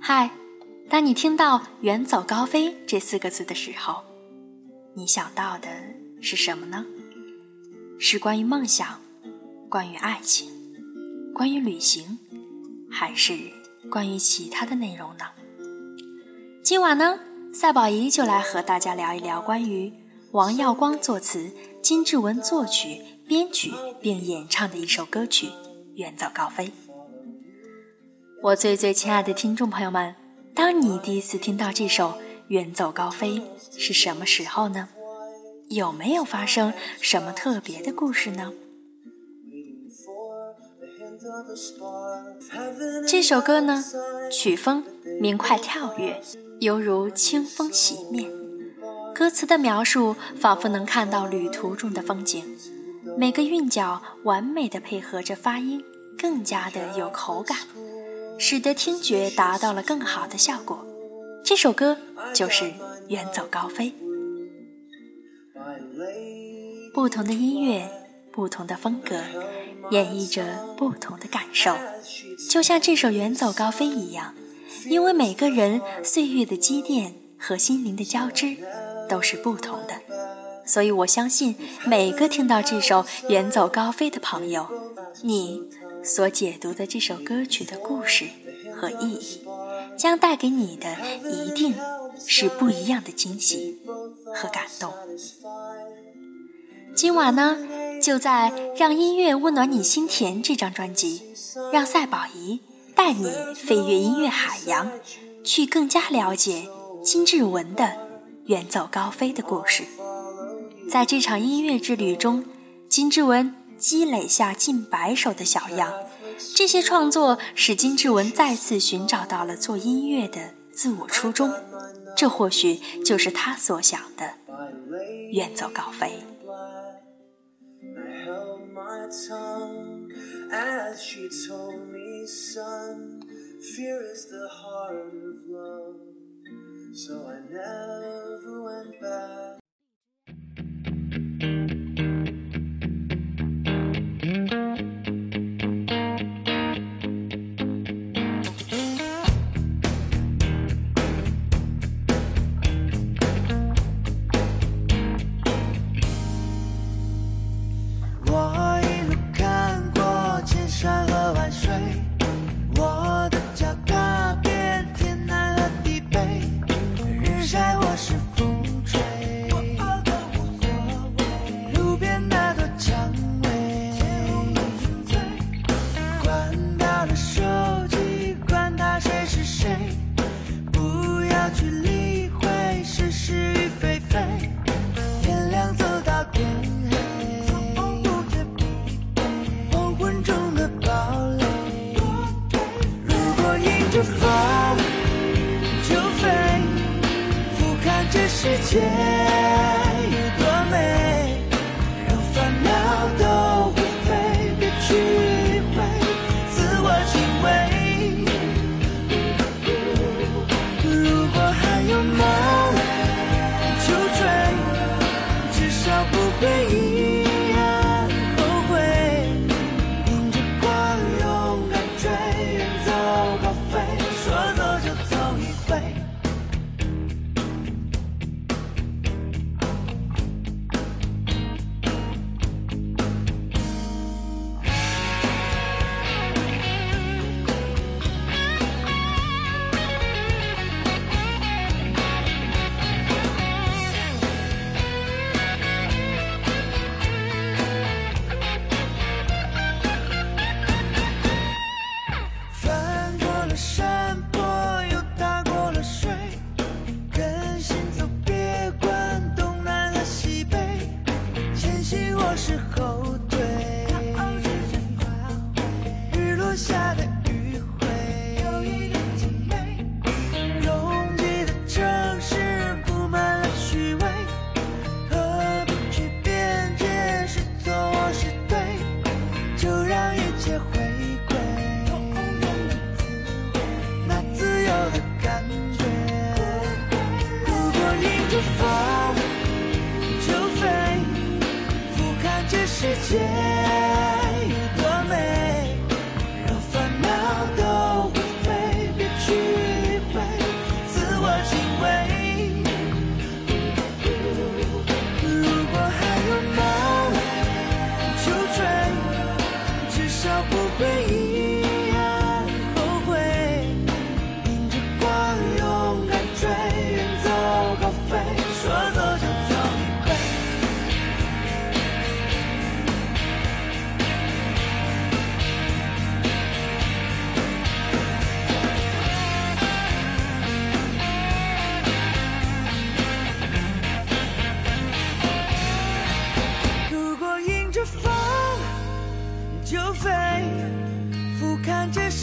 嗨，当你听到“远走高飞”这四个字的时候，你想到的是什么呢？是关于梦想，关于爱情，关于旅行，还是关于其他的内容呢？今晚呢，赛宝仪就来和大家聊一聊关于王耀光作词、金志文作曲、编曲并演唱的一首歌曲《远走高飞》。我最最亲爱的听众朋友们，当你第一次听到这首《远走高飞》是什么时候呢？有没有发生什么特别的故事呢？这首歌呢，曲风明快跳跃，犹如清风袭面。歌词的描述仿佛能看到旅途中的风景，每个韵脚完美的配合着发音，更加的有口感。使得听觉达到了更好的效果。这首歌就是《远走高飞》。不同的音乐，不同的风格，演绎着不同的感受。就像这首《远走高飞》一样，因为每个人岁月的积淀和心灵的交织都是不同的，所以我相信每个听到这首《远走高飞》的朋友，你。所解读的这首歌曲的故事和意义，将带给你的一定是不一样的惊喜和感动。今晚呢，就在《让音乐温暖你心田》这张专辑，让赛宝仪带你飞越音乐海洋，去更加了解金志文的远走高飞的故事。在这场音乐之旅中，金志文。积累下近百首的小样，这些创作使金志文再次寻找到了做音乐的自我初衷，这或许就是他所想的远走高飞。世界。世界。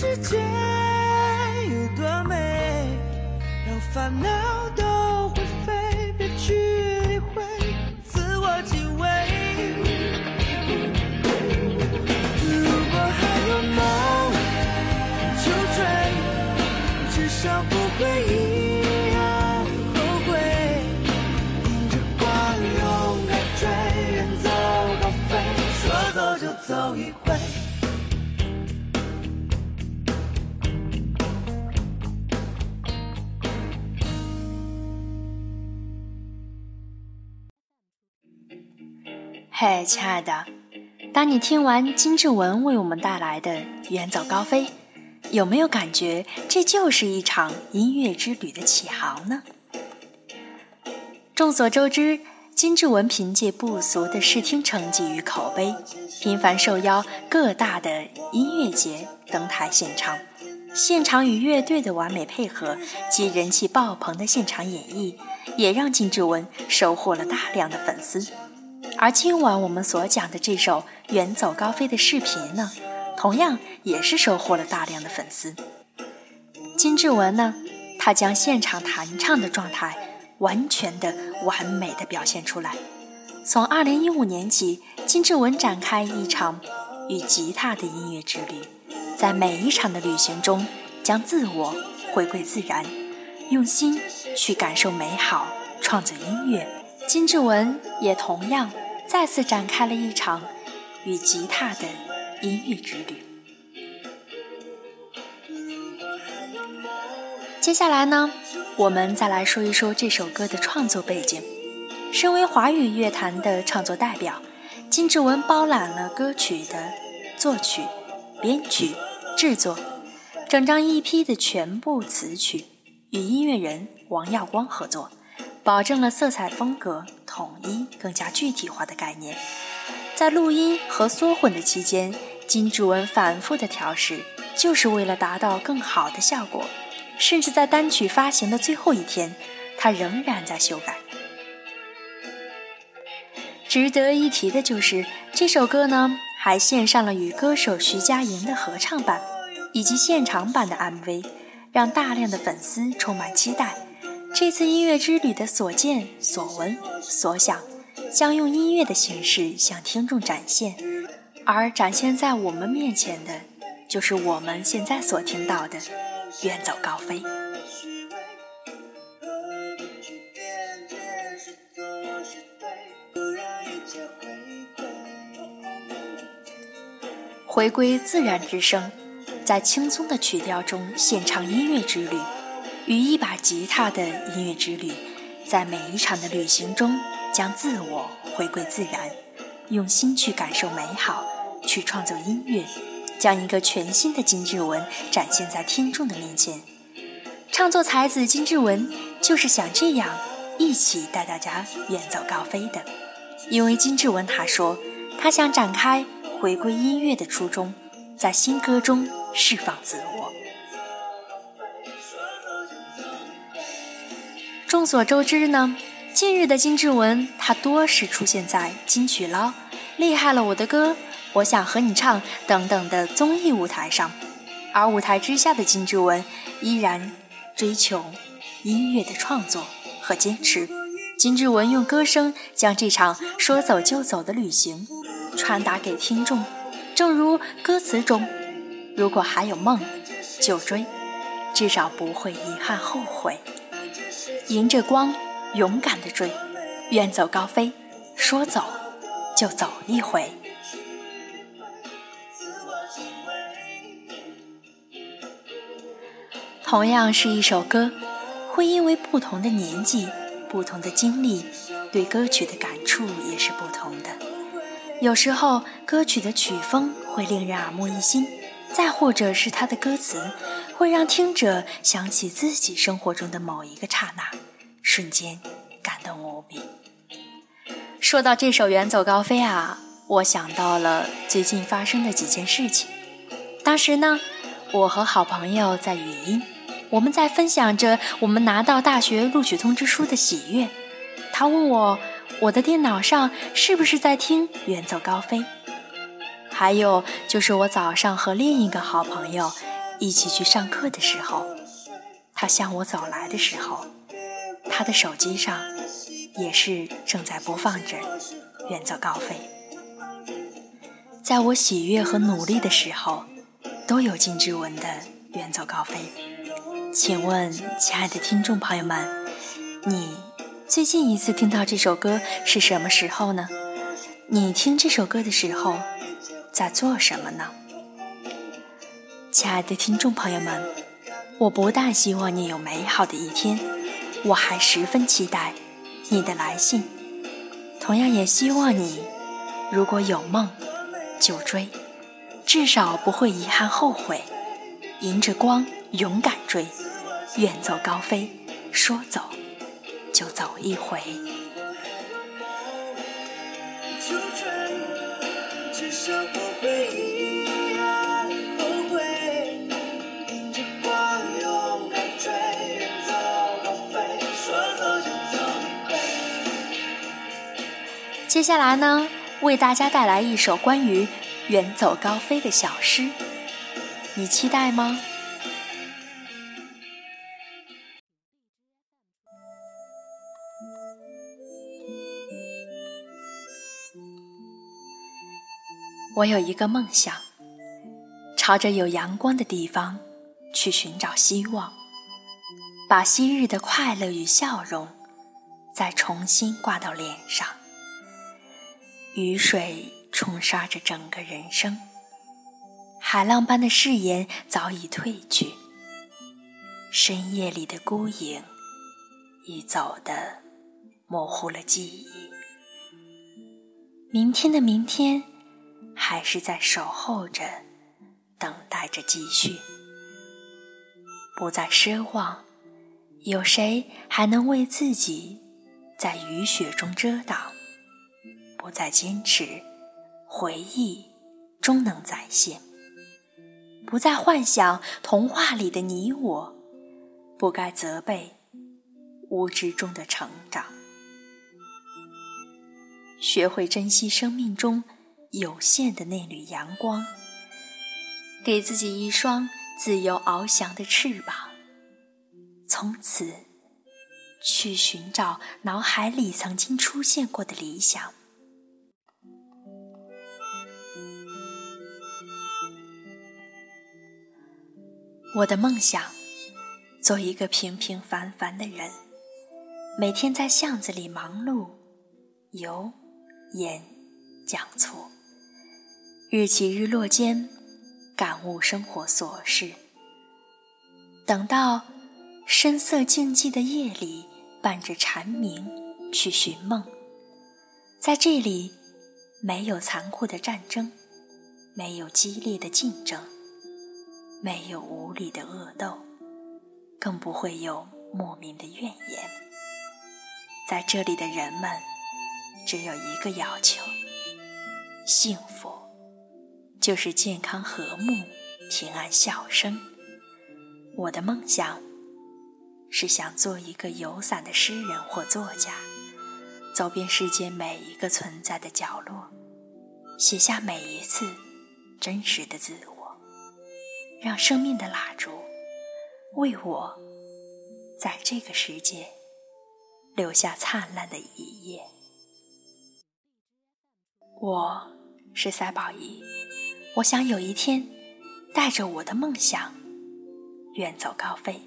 世界有多美，让烦恼都嘿，亲爱的，当你听完金志文为我们带来的《远走高飞》，有没有感觉这就是一场音乐之旅的起航呢？众所周知，金志文凭借不俗的视听成绩与口碑，频繁受邀各大的音乐节登台献唱，现场与乐队的完美配合及人气爆棚的现场演绎，也让金志文收获了大量的粉丝。而今晚我们所讲的这首《远走高飞》的视频呢，同样也是收获了大量的粉丝。金志文呢，他将现场弹唱的状态完全的、完美的表现出来。从2015年起，金志文展开一场与吉他的音乐之旅，在每一场的旅行中，将自我回归自然，用心去感受美好，创作音乐。金志文也同样。再次展开了一场与吉他的音乐之旅。接下来呢，我们再来说一说这首歌的创作背景。身为华语乐坛的创作代表，金志文包揽了歌曲的作曲、编曲、制作，整张 EP 的全部词曲与音乐人王耀光合作。保证了色彩风格统一、更加具体化的概念。在录音和缩混的期间，金志文反复的调试，就是为了达到更好的效果。甚至在单曲发行的最后一天，他仍然在修改。值得一提的就是这首歌呢，还献上了与歌手徐佳莹的合唱版以及现场版的 MV，让大量的粉丝充满期待。这次音乐之旅的所见所闻所想，将用音乐的形式向听众展现，而展现在我们面前的，就是我们现在所听到的《远走高飞》。回归自然之声，在轻松的曲调中献唱音乐之旅。与一把吉他的音乐之旅，在每一场的旅行中，将自我回归自然，用心去感受美好，去创作音乐，将一个全新的金志文展现在听众的面前。唱作才子金志文就是想这样一起带大家远走高飞的，因为金志文他说，他想展开回归音乐的初衷，在新歌中释放自我。众所周知呢，近日的金志文他多是出现在金曲捞、厉害了我的歌、我想和你唱等等的综艺舞台上，而舞台之下的金志文依然追求音乐的创作和坚持。金志文用歌声将这场说走就走的旅行传达给听众，正如歌词中：“如果还有梦，就追，至少不会遗憾后悔。”迎着光，勇敢的追，远走高飞，说走就走一回。同样是一首歌，会因为不同的年纪、不同的经历，对歌曲的感触也是不同的。有时候，歌曲的曲风会令人耳目一新，再或者是它的歌词。会让听者想起自己生活中的某一个刹那，瞬间感动无比。说到这首《远走高飞》啊，我想到了最近发生的几件事情。当时呢，我和好朋友在语音，我们在分享着我们拿到大学录取通知书的喜悦。他问我，我的电脑上是不是在听《远走高飞》？还有就是我早上和另一个好朋友一起去上课的时候，他向我走来的时候，他的手机上也是正在播放着《远走高飞》。在我喜悦和努力的时候，都有金志文的《远走高飞》。请问，亲爱的听众朋友们，你最近一次听到这首歌是什么时候呢？你听这首歌的时候在做什么呢？亲爱的听众朋友们，我不但希望你有美好的一天，我还十分期待你的来信。同样也希望你，如果有梦。就追，至少不会遗憾后悔。迎着光，勇敢追，远走高飞。说走，就走一回。接下来呢？为大家带来一首关于远走高飞的小诗，你期待吗？我有一个梦想，朝着有阳光的地方去寻找希望，把昔日的快乐与笑容再重新挂到脸上。雨水冲刷着整个人生，海浪般的誓言早已褪去，深夜里的孤影已走得模糊了记忆。明天的明天，还是在守候着，等待着继续。不再奢望，有谁还能为自己在雨雪中遮挡？不再坚持，回忆终能再现；不再幻想童话里的你我，不该责备无知中的成长。学会珍惜生命中有限的那缕阳光，给自己一双自由翱翔的翅膀，从此去寻找脑海里曾经出现过的理想。我的梦想，做一个平平凡凡的人，每天在巷子里忙碌，游、演、讲错，日起日落间，感悟生活琐事。等到深色静寂的夜里，伴着蝉鸣去寻梦，在这里，没有残酷的战争，没有激烈的竞争。没有无理的恶斗，更不会有莫名的怨言。在这里的人们，只有一个要求：幸福，就是健康和睦、平安笑声。我的梦想是想做一个有伞的诗人或作家，走遍世界每一个存在的角落，写下每一次真实的自我。让生命的蜡烛为我在这个世界留下灿烂的一页。我是赛宝仪，我想有一天带着我的梦想远走高飞。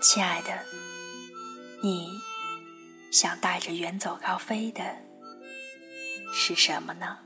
亲爱的，你想带着远走高飞的是什么呢？